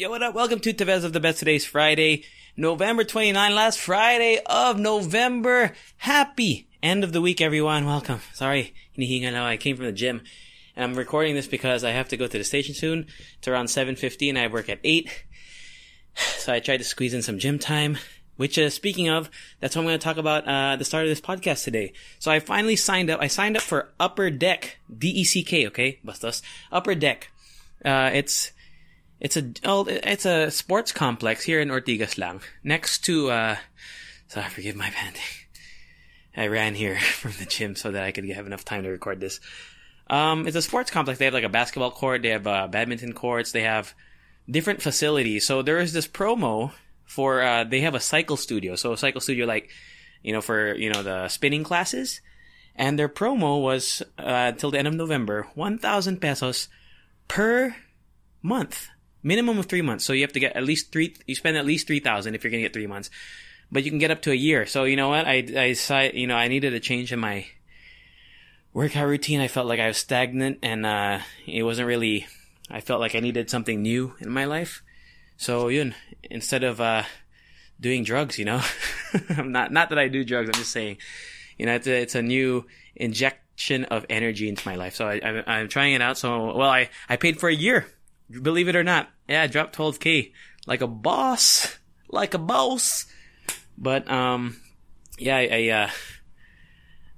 Yo, what up? Welcome to Tevez of the Best. Today's Friday, November 29, last Friday of November. Happy end of the week, everyone. Welcome. Sorry, hinihinga now. I came from the gym. And I'm recording this because I have to go to the station soon. It's around 7.50 and I work at 8. So I tried to squeeze in some gym time. Which, uh, speaking of, that's what I'm going to talk about uh, at the start of this podcast today. So I finally signed up. I signed up for Upper Deck, D-E-C-K, okay? Bastos. Upper Deck. Uh, it's it's a oh, it's a sports complex here in Ortigas lang, next to uh. So forgive my panting. I ran here from the gym so that I could have enough time to record this. Um, it's a sports complex. They have like a basketball court. They have uh, badminton courts. They have different facilities. So there is this promo for uh, they have a cycle studio. So a cycle studio like you know for you know the spinning classes, and their promo was uh, till the end of November, one thousand pesos per month minimum of three months. So you have to get at least three. You spend at least three thousand if you're gonna get three months, but you can get up to a year. So you know what? I I decided, you know I needed a change in my workout routine. I felt like I was stagnant, and uh, it wasn't really. I felt like I needed something new in my life. So yun, instead of uh, doing drugs, you know, I'm not not that I do drugs. I'm just saying, you know, it's a, it's a new injection of energy into my life. So I, I I'm trying it out. So well, I I paid for a year Believe it or not. Yeah, I dropped 12k. Like a boss. Like a boss. But, um, yeah, I, I, uh,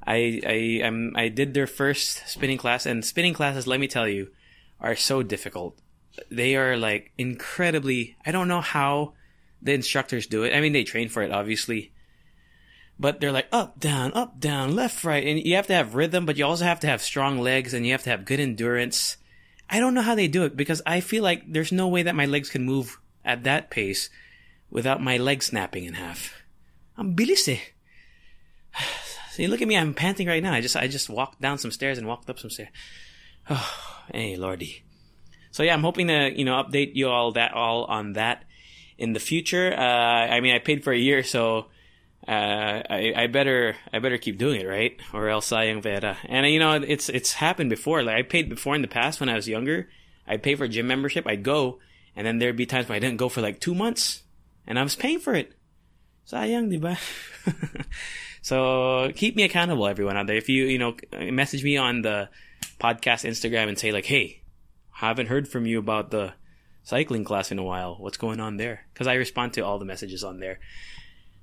I, I, I'm, I did their first spinning class and spinning classes, let me tell you, are so difficult. They are like incredibly, I don't know how the instructors do it. I mean, they train for it, obviously. But they're like up, down, up, down, left, right. And you have to have rhythm, but you also have to have strong legs and you have to have good endurance. I don't know how they do it because I feel like there's no way that my legs can move at that pace without my legs snapping in half. I'm bilis eh. See, look at me. I'm panting right now. I just, I just walked down some stairs and walked up some stairs. Oh, hey, lordy. So yeah, I'm hoping to, you know, update you all that, all on that in the future. Uh, I mean, I paid for a year, so uh, I, I better I better keep doing it right, or else I sayang pera. And you know, it's it's happened before. Like I paid before in the past when I was younger. I'd pay for a gym membership. I'd go, and then there'd be times when I didn't go for like two months, and I was paying for it. Sayang, diba? so keep me accountable, everyone out there. If you you know message me on the podcast Instagram and say like, hey, haven't heard from you about the cycling class in a while. What's going on there? Because I respond to all the messages on there.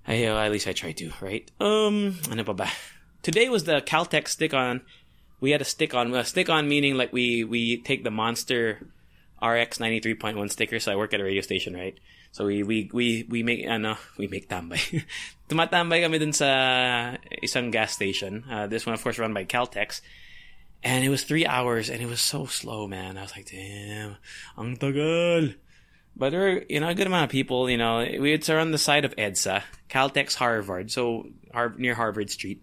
I, uh, at least I try to, right? Um, ano pa ba? Today was the Caltex stick on. We had a stick on. A stick on meaning like we we take the Monster RX ninety three point one sticker. So I work at a radio station, right? So we we we we make ano we make tambay. Tumatambay kami dun sa isang gas station. Uh, this one, of course, run by Caltex. And it was three hours, and it was so slow, man. I was like, damn, ang tagal. But there are, you know, a good amount of people, you know, it's around the side of EDSA, Caltex Harvard, so near Harvard Street.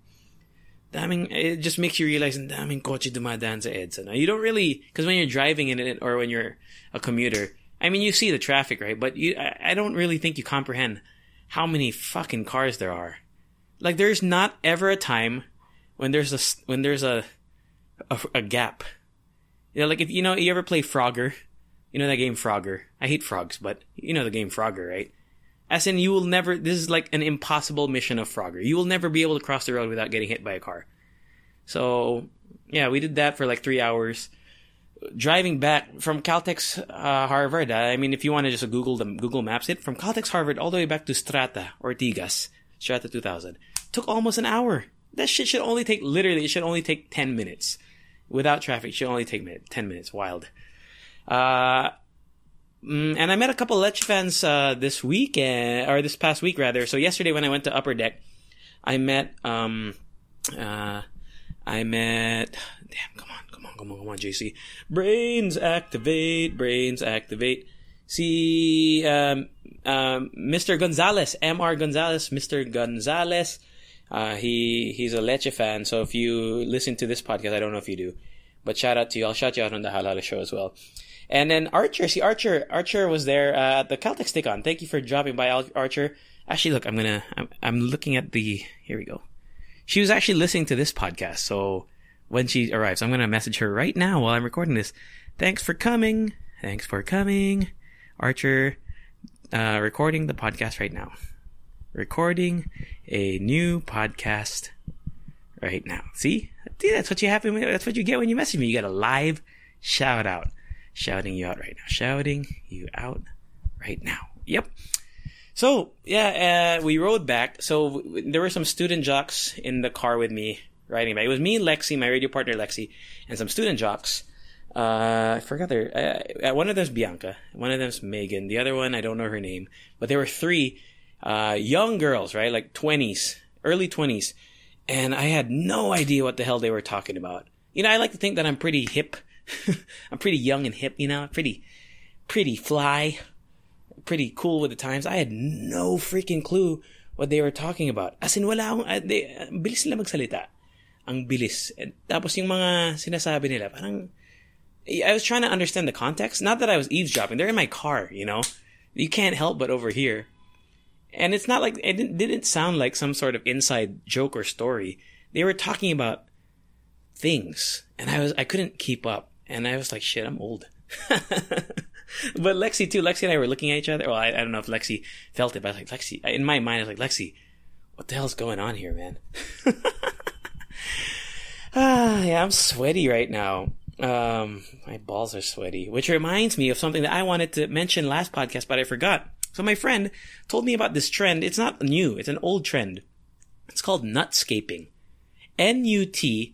Daming, it just makes you realize, daming kotse dumadaan sa EDSA. Now, you don't really, because when you're driving in it, or when you're a commuter, I mean, you see the traffic, right? But you, I, I don't really think you comprehend how many fucking cars there are. Like, there's not ever a time when there's a, when there's a, a, a gap. You know, like if, you know, you ever play Frogger? You know that game Frogger? I hate frogs, but you know the game Frogger, right? As in, you will never, this is like an impossible mission of Frogger. You will never be able to cross the road without getting hit by a car. So, yeah, we did that for like three hours. Driving back from Caltex uh, Harvard, I mean, if you want to just Google the Google Maps it, from Caltex Harvard all the way back to Strata, Ortigas, Strata 2000, took almost an hour. That shit should only take, literally, it should only take 10 minutes. Without traffic, it should only take 10 minutes. Wild. Uh, mm, and I met a couple Lech fans uh, this week, uh, or this past week rather. So yesterday when I went to Upper Deck, I met um, uh, I met. Damn, come on, come on, come on, come on, JC. Brains activate, brains activate. See, um, um, Mr. Gonzalez, Mr. Gonzalez, Mr. Gonzalez. Uh, he he's a Leche fan, so if you listen to this podcast, I don't know if you do, but shout out to you. I'll shout you out on the Halo Halo show as well. And then Archer, see Archer, Archer was there uh, at the Caltex Stick On. Thank you for dropping by, Archer. Actually, look, I'm gonna, I'm, I'm looking at the. Here we go. She was actually listening to this podcast, so when she arrives, I'm gonna message her right now while I'm recording this. Thanks for coming. Thanks for coming, Archer. Uh, recording the podcast right now. Recording a new podcast right now. See? See, that's what you happen. That's what you get when you message me. You get a live shout out shouting you out right now. Shouting you out right now. Yep. So yeah, uh, we rode back. So there were some student jocks in the car with me riding back. It was me, Lexi, my radio partner Lexi, and some student jocks. Uh, I forgot their. Uh, one of them's Bianca. One of them's Megan. The other one I don't know her name. But there were three uh, young girls, right, like twenties, early twenties, and I had no idea what the hell they were talking about. You know, I like to think that I'm pretty hip I'm pretty young and hip, you know, pretty, pretty fly, pretty cool with the times. I had no freaking clue what they were talking about. As in, wala akong, uh, they, uh, bilis sila magsalita. Ang bilis. And, tapos yung mga sinasabi nila, parang, I was trying to understand the context. Not that I was eavesdropping. They're in my car, you know? You can't help but overhear. And it's not like, it didn't sound like some sort of inside joke or story. They were talking about things. And I was, I couldn't keep up. And I was like, shit, I'm old. but Lexi too. Lexi and I were looking at each other. Well, I, I don't know if Lexi felt it, but I was like, Lexi, in my mind, I was like, Lexi, what the hell's going on here, man? ah, yeah, I'm sweaty right now. Um, my balls are sweaty, which reminds me of something that I wanted to mention last podcast, but I forgot. So my friend told me about this trend. It's not new. It's an old trend. It's called nutscaping. N-U-T-S-C-A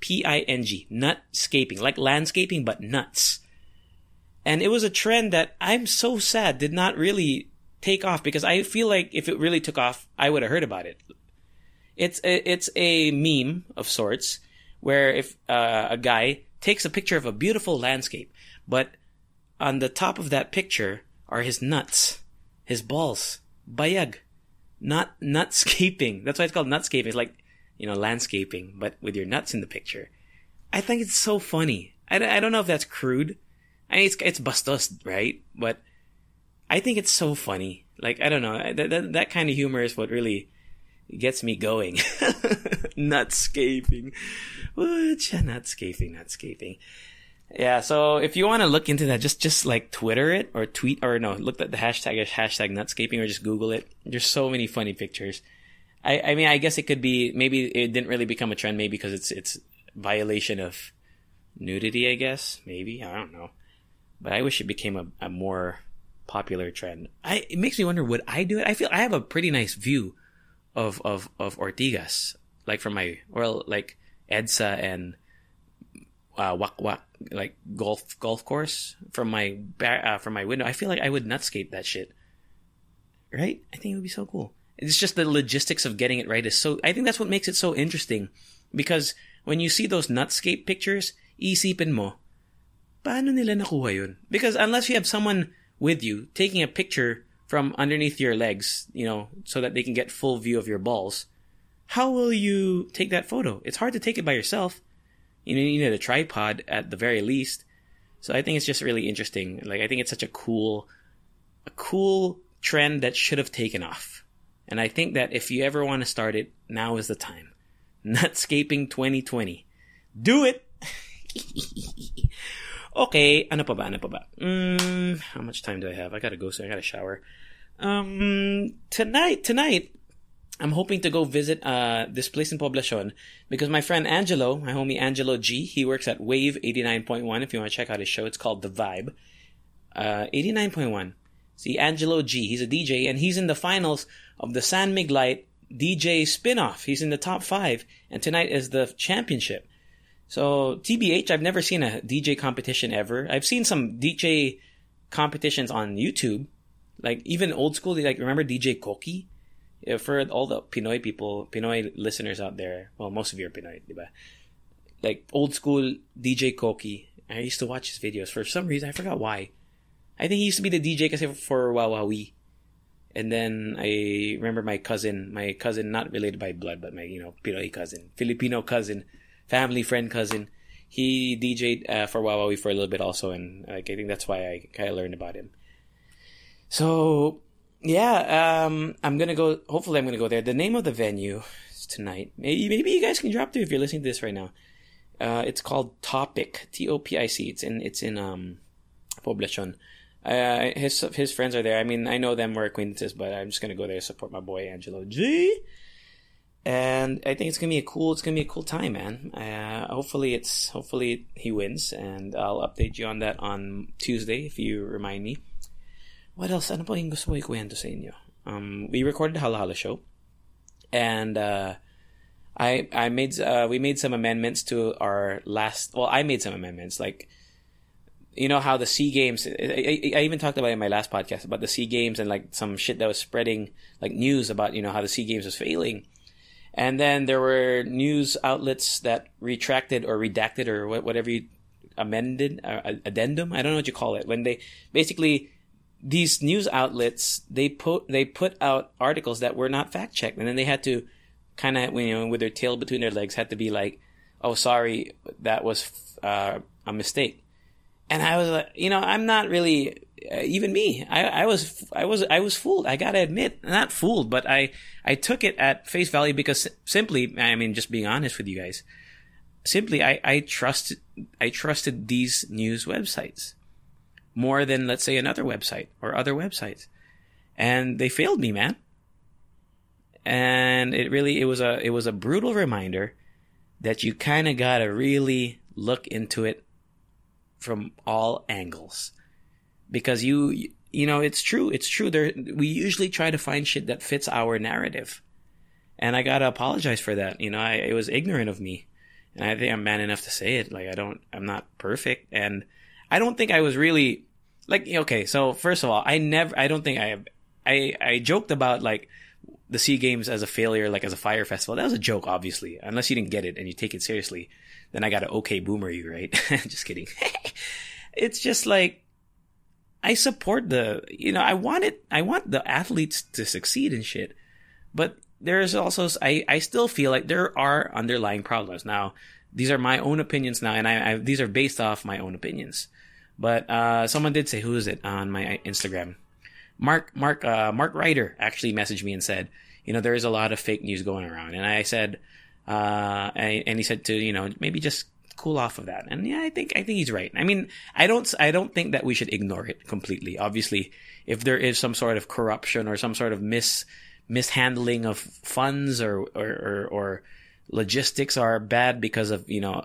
P-I-N-G, nutscaping, like landscaping, but nuts. And it was a trend that I'm so sad did not really take off because I feel like if it really took off, I would have heard about it. It's a, it's a meme of sorts where if uh, a guy takes a picture of a beautiful landscape, but on the top of that picture are his nuts, his balls, bayag, not nutscaping. That's why it's called nutscaping. It's like you know, landscaping, but with your nuts in the picture. I think it's so funny. I, I don't know if that's crude. I mean, it's, it's bastos, right? But I think it's so funny. Like, I don't know. That, that, that kind of humor is what really gets me going. nutscaping. What? Nutscaping, nutscaping. Yeah, so if you want to look into that, just just like Twitter it or tweet or no, look at the hashtag hashtag nutscaping or just Google it. There's so many funny pictures. I, I mean, I guess it could be maybe it didn't really become a trend, maybe because it's it's violation of nudity. I guess maybe I don't know, but I wish it became a, a more popular trend. I it makes me wonder would I do it? I feel I have a pretty nice view of of of Ortigas, like from my well, like EDSA and uh, Wak Wak, like golf golf course from my uh, from my window. I feel like I would nutscape that shit. Right? I think it would be so cool. It's just the logistics of getting it right is so, I think that's what makes it so interesting. Because when you see those nutscape pictures, isipin mo, paano nila nakuha yun? Because unless you have someone with you taking a picture from underneath your legs, you know, so that they can get full view of your balls, how will you take that photo? It's hard to take it by yourself. You know, you need a tripod at the very least. So I think it's just really interesting. Like, I think it's such a cool, a cool trend that should have taken off. And I think that if you ever want to start it, now is the time. Nutscaping 2020. Do it! okay, ano pa ba, ano pa ba? Mm, how much time do I have? I gotta go, so I gotta shower. Um, tonight, tonight, I'm hoping to go visit uh, this place in Poblacion because my friend Angelo, my homie Angelo G, he works at Wave 89.1. If you want to check out his show, it's called The Vibe. Uh, 89.1. See, Angelo G, he's a DJ and he's in the finals of the San Mig Light DJ spin-off. He's in the top five, and tonight is the championship. So TBH, I've never seen a DJ competition ever. I've seen some DJ competitions on YouTube, like even old school. Like remember DJ Koki? for all the Pinoy people, Pinoy listeners out there, well, most of you are Pinoy, diba? Like old school DJ Koki. I used to watch his videos for some reason. I forgot why. I think he used to be the DJ kasi for Wowowee. And then I remember my cousin, my cousin, not related by blood, but my, you know, Pinoy cousin, Filipino cousin, family friend cousin. He DJ'd uh, for Wowowee for a little bit also. And like, I think that's why I kind of learned about him. So yeah, um, I'm gonna go. Hopefully, I'm gonna go there. The name of the venue is tonight. Maybe maybe you guys can drop through if you're listening to this right now. Uh, it's called Topic. T O P I C. It's in it's in um, Poblacion. Uh, his his friends are there. I mean, I know them. We're acquaintances, but I'm just gonna go there support my boy Angelo G. And I think it's gonna be a cool. It's gonna be a cool time, man. Uh, hopefully, it's hopefully he wins, and I'll update you on that on Tuesday if you remind me. What else? Ano po yung gusto ko ikwento sa inyo? Um, we recorded the Halo Halo show. And, uh, I, I made, uh, we made some amendments to our last, well, I made some amendments, like, you know how the Sea Games, I, I, I even talked about it in my last podcast about the Sea Games and like some shit that was spreading, like news about, you know, how the Sea Games was failing. And then there were news outlets that retracted or redacted or whatever you amended, uh, addendum. I don't know what you call it. When they basically these news outlets they put they put out articles that were not fact checked, and then they had to kind of you know with their tail between their legs had to be like, oh sorry, that was uh, a mistake. And I was like, you know, I'm not really uh, even me. I, I was I was I was fooled. I gotta admit, not fooled, but I I took it at face value because simply, I mean, just being honest with you guys, simply I I trusted I trusted these news websites more than let's say another website or other websites. And they failed me, man. And it really it was a it was a brutal reminder that you kind of got to really look into it from all angles. Because you you know, it's true, it's true there we usually try to find shit that fits our narrative. And I got to apologize for that. You know, I, it was ignorant of me. And I think I'm man enough to say it. Like I don't I'm not perfect and I don't think I was really like okay. So first of all, I never. I don't think I have. I I joked about like the Sea Games as a failure, like as a fire festival. That was a joke, obviously. Unless you didn't get it and you take it seriously, then I got to okay boomer you, right? just kidding. it's just like I support the. You know, I want it. I want the athletes to succeed and shit, but there's also I I still feel like there are underlying problems now. These are my own opinions now, and I, I these are based off my own opinions. But uh, someone did say, who is it on my Instagram? Mark Mark uh, Mark Ryder actually messaged me and said, you know, there is a lot of fake news going around, and I said, uh, I, and he said to you know maybe just cool off of that. And yeah, I think I think he's right. I mean, I don't I don't think that we should ignore it completely. Obviously, if there is some sort of corruption or some sort of mis mishandling of funds or or, or, or logistics are bad because of you know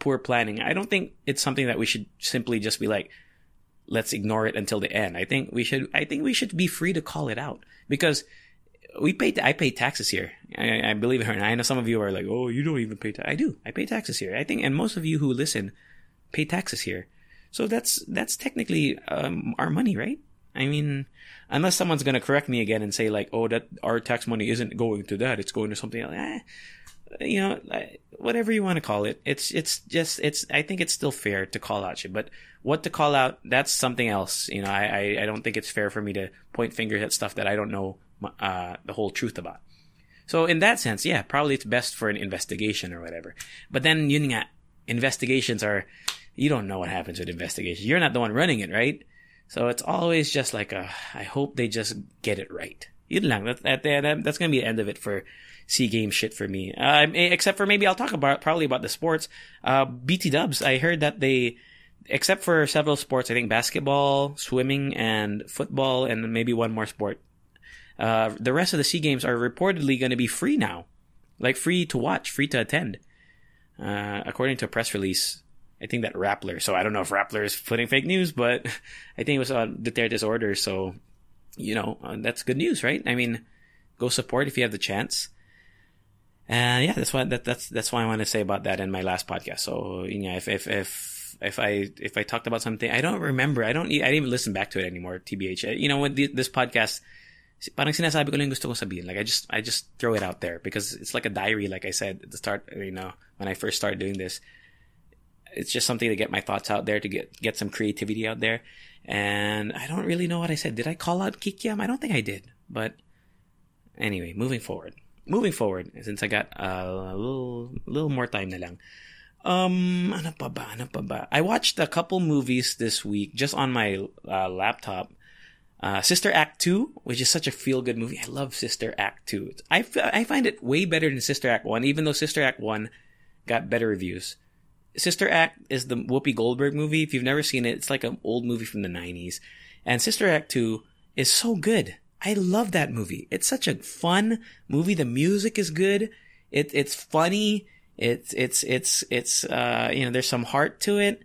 poor planning. I don't think it's something that we should simply just be like, let's ignore it until the end. I think we should, I think we should be free to call it out because we pay, I pay taxes here. I, I believe it or not. I know some of you are like, oh, you don't even pay taxes. I do. I pay taxes here. I think, and most of you who listen pay taxes here. So that's, that's technically, um, our money, right? I mean, unless someone's going to correct me again and say like, oh, that our tax money isn't going to that. It's going to something else. Eh, you know, whatever you want to call it. It's it's just it's. I think it's still fair to call out shit, but what to call out, that's something else. You know, I I, I don't think it's fair for me to point fingers at stuff that I don't know uh, the whole truth about. So in that sense, yeah, probably it's best for an investigation or whatever. But then yun nga, investigations are you don't know what happens with investigations. You're not the one running it, right? So it's always just like a, I hope they just get it right. Yun lang. That, that, that, that's gonna be the end of it for Sea Game shit for me. Uh, except for maybe I'll talk about probably about the sports. Uh, BT Dubs. I heard that they, except for several sports, I think basketball, swimming, and football, and maybe one more sport. Uh, the rest of the Sea Games are reportedly going to be free now, like free to watch, free to attend. Uh, according to a press release, I think that Rappler. So I don't know if Rappler is putting fake news, but I think it was on Duterte's order. So, you know, uh, that's good news, right? I mean, go support if you have the chance. And yeah, that's what that, that's that's why I want to say about that in my last podcast. So you know, if if if if I if I talked about something, I don't remember. I don't. I didn't even listen back to it anymore. Tbh, you know, when the, this podcast parang sinasabi ko lang gusto kong sabihin. Like I just I just throw it out there because it's like a diary. Like I said at the start, you know, when I first started doing this, it's just something to get my thoughts out there to get get some creativity out there. And I don't really know what I said. Did I call out Kikiam? I don't think I did. But anyway, moving forward. Moving forward, since I got a little little more time na lang. Um, ano pa ba? Ano pa ba? I watched a couple movies this week just on my uh, laptop. Uh, Sister Act 2, which is such a feel good movie. I love Sister Act 2. I, I find it way better than Sister Act 1, even though Sister Act 1 got better reviews. Sister Act is the Whoopi Goldberg movie. If you've never seen it, it's like an old movie from the 90s. And Sister Act 2 is so good. I love that movie. It's such a fun movie. The music is good. It, it's funny. It's, it's, it's, it's, uh, you know, there's some heart to it.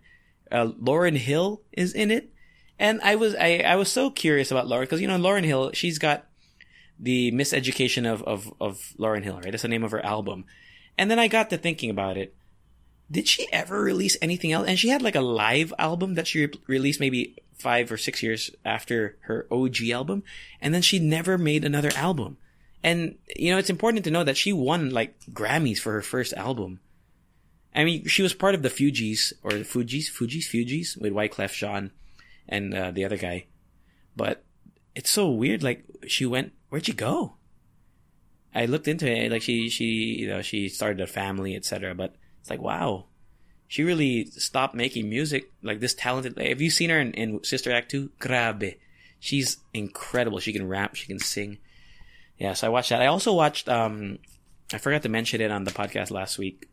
Uh, Lauryn Hill is in it. And I was, I, I was so curious about Lauryn because, you know, Lauryn Hill, she's got the miseducation of, of, of Lauryn Hill, right? That's the name of her album. And then I got to thinking about it. Did she ever release anything else? And she had like a live album that she re- released maybe five or six years after her OG album. And then she never made another album. And, you know, it's important to know that she won like Grammys for her first album. I mean, she was part of the Fugees or the Fugees, Fugees, Fugees with Wyclef Jean and uh, the other guy. But it's so weird. Like she went, where'd she go? I looked into it. Like she, she, you know, she started a family, etc. But it's like, wow, she really stopped making music. Like this talented. Have you seen her in, in Sister Act two? Grabe, she's incredible. She can rap, she can sing. Yeah, so I watched that. I also watched. um I forgot to mention it on the podcast last week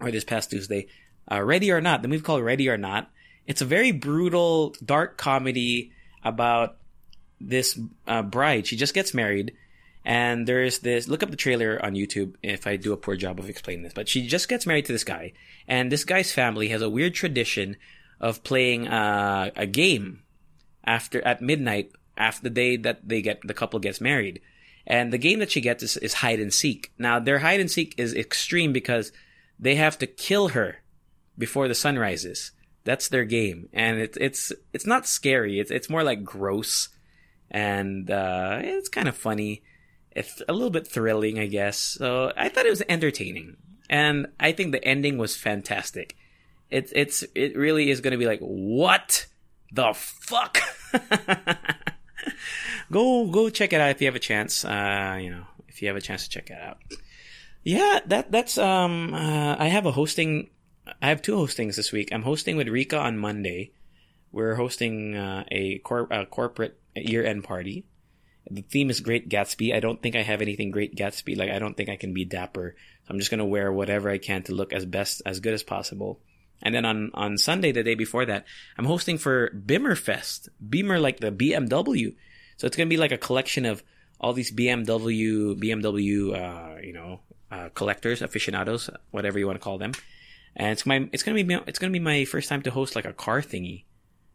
or this past Tuesday. Uh, Ready or Not, the movie called Ready or Not. It's a very brutal, dark comedy about this uh, bride. She just gets married, and there's this. Look up the trailer on YouTube if I do a poor job of explaining this. But she just gets married to this guy, and this guy's family has a weird tradition of playing uh, a game after at midnight after the day that they get the couple gets married. And the game that she gets is, is hide and seek. Now their hide and seek is extreme because they have to kill her before the sun rises. That's their game, and it's it's it's not scary. It's it's more like gross, and uh, it's kind of funny. It's a little bit thrilling, I guess. So I thought it was entertaining, and I think the ending was fantastic. It's it's it really is going to be like what the fuck. go go check it out if you have a chance. Uh, you know, if you have a chance to check it out. Yeah, that that's um. Uh, I have a hosting. I have two hostings this week. I'm hosting with Rika on Monday. We're hosting uh, a, cor- a corporate year-end party. The theme is Great Gatsby. I don't think I have anything Great Gatsby. Like I don't think I can be dapper. So I'm just gonna wear whatever I can to look as best as good as possible. And then on on Sunday, the day before that, I'm hosting for Bimmerfest. Bimmer Beamer like the BMW. So it's gonna be like a collection of all these BMW BMW uh, you know uh, collectors, aficionados, whatever you want to call them. And it's my it's gonna be it's gonna be my first time to host like a car thingy.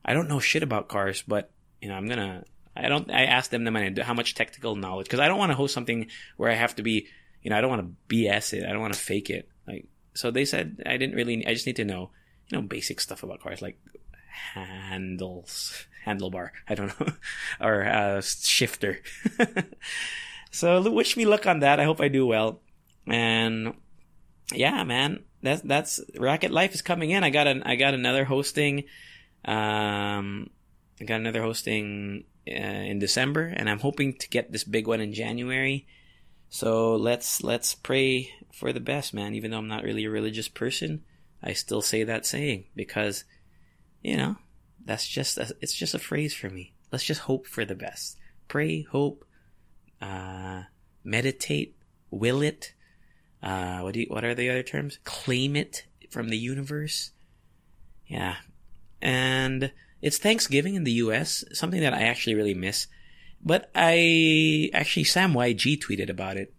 I don't know shit about cars, but you know I'm gonna I don't I asked them the how much technical knowledge because I don't want to host something where I have to be you know I don't want to BS it I don't want to fake it. Like so they said I didn't really I just need to know you know basic stuff about cars like handles handlebar I don't know or uh, shifter. So wish me luck on that I hope I do well. And yeah man that's that's Racket Life is coming in I got an I got another hosting um I got another hosting uh, in December, and I'm hoping to get this big one in January. So let's let's pray for the best, man. Even though I'm not really a religious person, I still say that saying because, you know, that's just a, it's just a phrase for me. Let's just hope for the best. Pray, hope, uh, meditate, will it. Uh, what do you, what are the other terms? Claim it from the universe. Yeah, and it's Thanksgiving in the US, something that I actually really miss. But I actually Sam YG tweeted about it.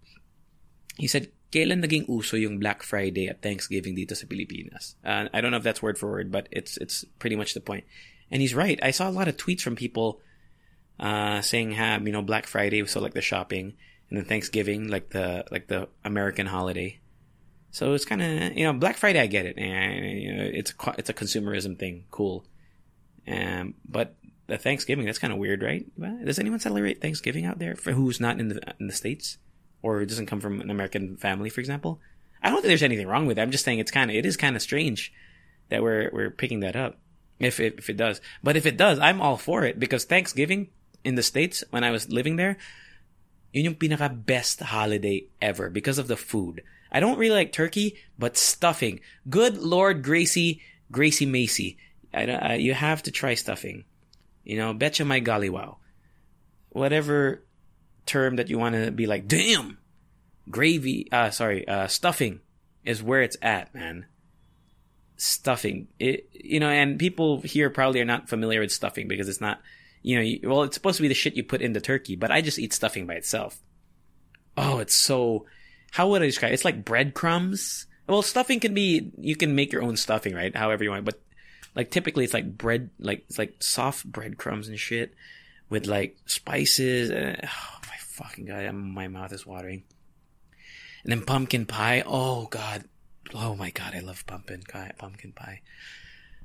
He said, "Kailan naging uso yung Black Friday at Thanksgiving dito sa Pilipinas?" Uh, I don't know if that's word for word, but it's it's pretty much the point. And he's right. I saw a lot of tweets from people uh, saying, "Have you know Black Friday so like the shopping, and then Thanksgiving like the like the American holiday." So it's kind of you know Black Friday. I get it. And, you know, it's a it's a consumerism thing. Cool. Um, but the Thanksgiving. That's kind of weird, right? Does anyone celebrate Thanksgiving out there for who's not in the in the states or doesn't come from an American family, for example? I don't think there's anything wrong with it. I'm just saying it's kind of it is kind of strange that we're we're picking that up if it, if it does. But if it does, I'm all for it because Thanksgiving in the states when I was living there, yun yung pinaka best holiday ever because of the food. I don't really like turkey, but stuffing. Good Lord, Gracie, Gracie Macy, I, I, you have to try stuffing. You know, betcha my golly wow. Whatever term that you want to be like, damn, gravy, uh, sorry, uh, stuffing is where it's at, man. Stuffing, it, you know, and people here probably are not familiar with stuffing because it's not, you know, you, well, it's supposed to be the shit you put in the turkey, but I just eat stuffing by itself. Oh, it's so, how would I describe it? It's like breadcrumbs. Well, stuffing can be, you can make your own stuffing, right? However you want, but like typically it's like bread, like, it's like soft breadcrumbs and shit with like spices. And, oh my fucking god, my mouth is watering. And then pumpkin pie. Oh god. Oh my god, I love pumpkin pie. Pumpkin pie.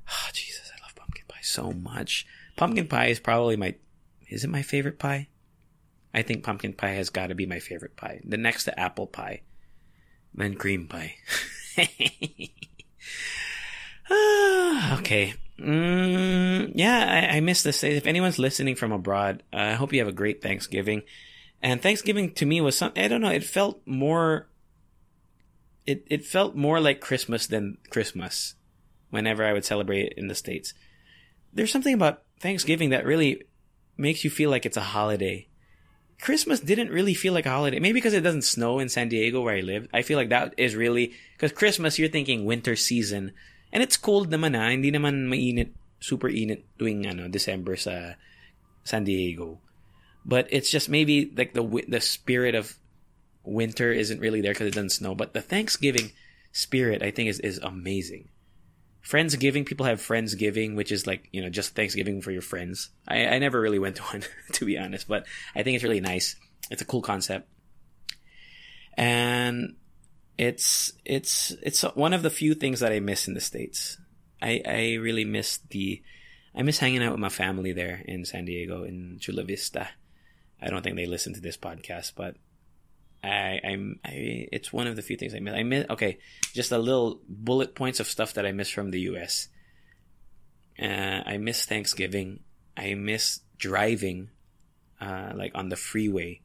Oh Jesus, I love pumpkin pie so much. Pumpkin pie is probably my, is it my favorite pie? I think pumpkin pie has got to be my favorite pie. The next to apple pie. Then cream pie. okay. Mm, yeah, I, I miss this. If anyone's listening from abroad, uh, I hope you have a great Thanksgiving. And Thanksgiving to me was some, I don't know, it felt more, it, it felt more like Christmas than Christmas whenever I would celebrate it in the States. There's something about Thanksgiving that really makes you feel like it's a holiday. Christmas didn't really feel like a holiday. Maybe because it doesn't snow in San Diego where I live. I feel like that is really because Christmas you're thinking winter season, and it's cold naman ah. Hindi naman mainit, super init tuwing ano December sa San Diego. But it's just maybe like the the spirit of winter isn't really there because it doesn't snow. But the Thanksgiving spirit I think is is amazing. Friendsgiving, people have Friendsgiving, which is like, you know, just Thanksgiving for your friends. I, I never really went to one, to be honest, but I think it's really nice. It's a cool concept. And it's, it's, it's one of the few things that I miss in the States. I, I really miss the, I miss hanging out with my family there in San Diego, in Chula Vista. I don't think they listen to this podcast, but I, I'm, I, it's one of the few things I miss. I miss, okay, just a little bullet points of stuff that I miss from the U.S. Uh, I miss Thanksgiving. I miss driving, uh, like on the freeway.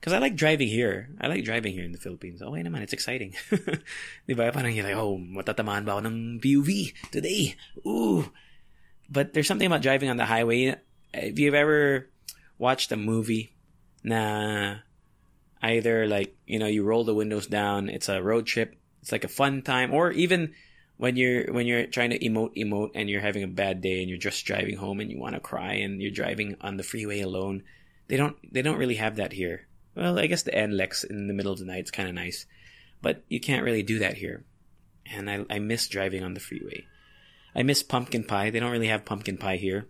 Cause I like driving here. I like driving here in the Philippines. Oh, wait naman, it's exciting. You're like, oh, matatamaan ba ng PUV today? Ooh. But there's something about driving on the highway. If you've ever watched a movie na either like you know you roll the windows down it's a road trip it's like a fun time or even when you're when you're trying to emote emote and you're having a bad day and you're just driving home and you want to cry and you're driving on the freeway alone they don't they don't really have that here. Well i guess the NLEX in the middle of the night is kind of nice but you can't really do that here. And I, I miss driving on the freeway. I miss pumpkin pie they don't really have pumpkin pie here.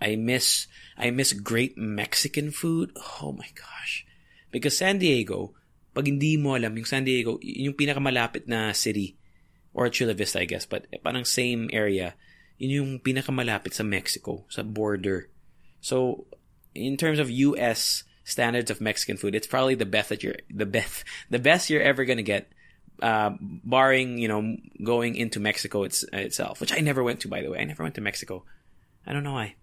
I miss i miss great mexican food. Oh my gosh because San Diego, pag hindi mo alam, yung San Diego, yung pinakamalapit na city, or Chula Vista, I guess, but parang same area, yun yung pinakamalapit sa Mexico, sa border. So, in terms of U.S. standards of Mexican food, it's probably the best that you're, the best, the best you're ever gonna get, uh, barring, you know, going into Mexico it's, itself, which I never went to, by the way. I never went to Mexico. I don't know why.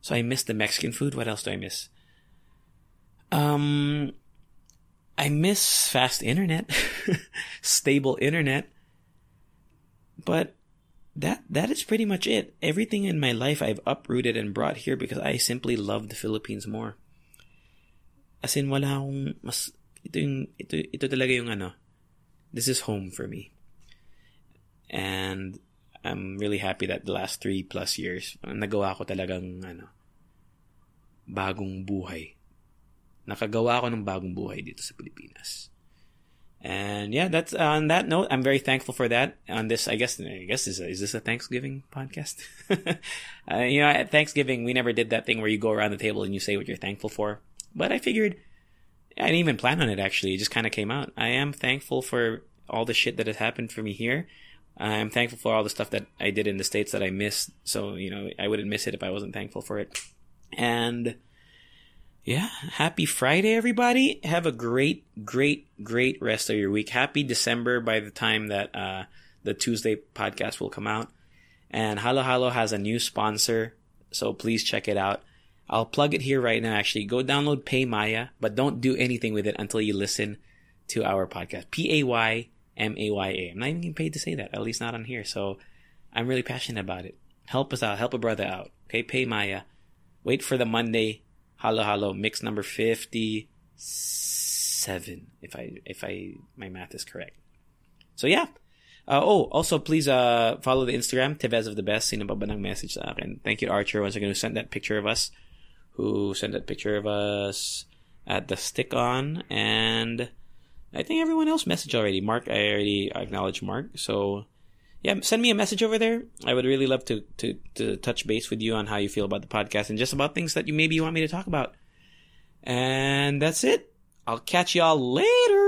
So I miss the Mexican food. What else do I miss? Um, I miss fast internet, stable internet. But that that is pretty much it. Everything in my life I've uprooted and brought here because I simply love the Philippines more. As in wala akong mas ito yung ito ito talaga yung ano. This is home for me. And I'm really happy that the last three plus years nagawa ko talagang ano bagong buhay nakagawa ako ng bagong buhay dito sa Pilipinas. And yeah, that's uh, on that note. I'm very thankful for that. On this, I guess, I guess is is this a Thanksgiving podcast? uh, you know, at Thanksgiving we never did that thing where you go around the table and you say what you're thankful for. But I figured I didn't even plan on it. Actually, it just kind of came out. I am thankful for all the shit that has happened for me here. I'm thankful for all the stuff that I did in the States that I missed. So, you know, I wouldn't miss it if I wasn't thankful for it. And yeah, happy Friday, everybody. Have a great, great, great rest of your week. Happy December by the time that uh, the Tuesday podcast will come out. And Halo Halo has a new sponsor, so please check it out. I'll plug it here right now, actually. Go download PayMaya, but don't do anything with it until you listen to our podcast. P A Y M A Y A. I'm not even getting paid to say that, at least not on here. So I'm really passionate about it. Help us out. Help a brother out. Okay, PayMaya. Wait for the Monday Halo Halo mix number 57 if I if I my math is correct. So yeah. Uh, oh, also please uh, follow the Instagram Tevez of the Best. Sino ba ba message sa? Thank you Archer once again who sent that picture of us. Who sent that picture of us at the stick on and I think everyone else messaged already. Mark, I already acknowledged Mark. So yeah, send me a message over there. I would really love to, to, to touch base with you on how you feel about the podcast and just about things that you maybe you want me to talk about. And that's it. I'll catch y'all later.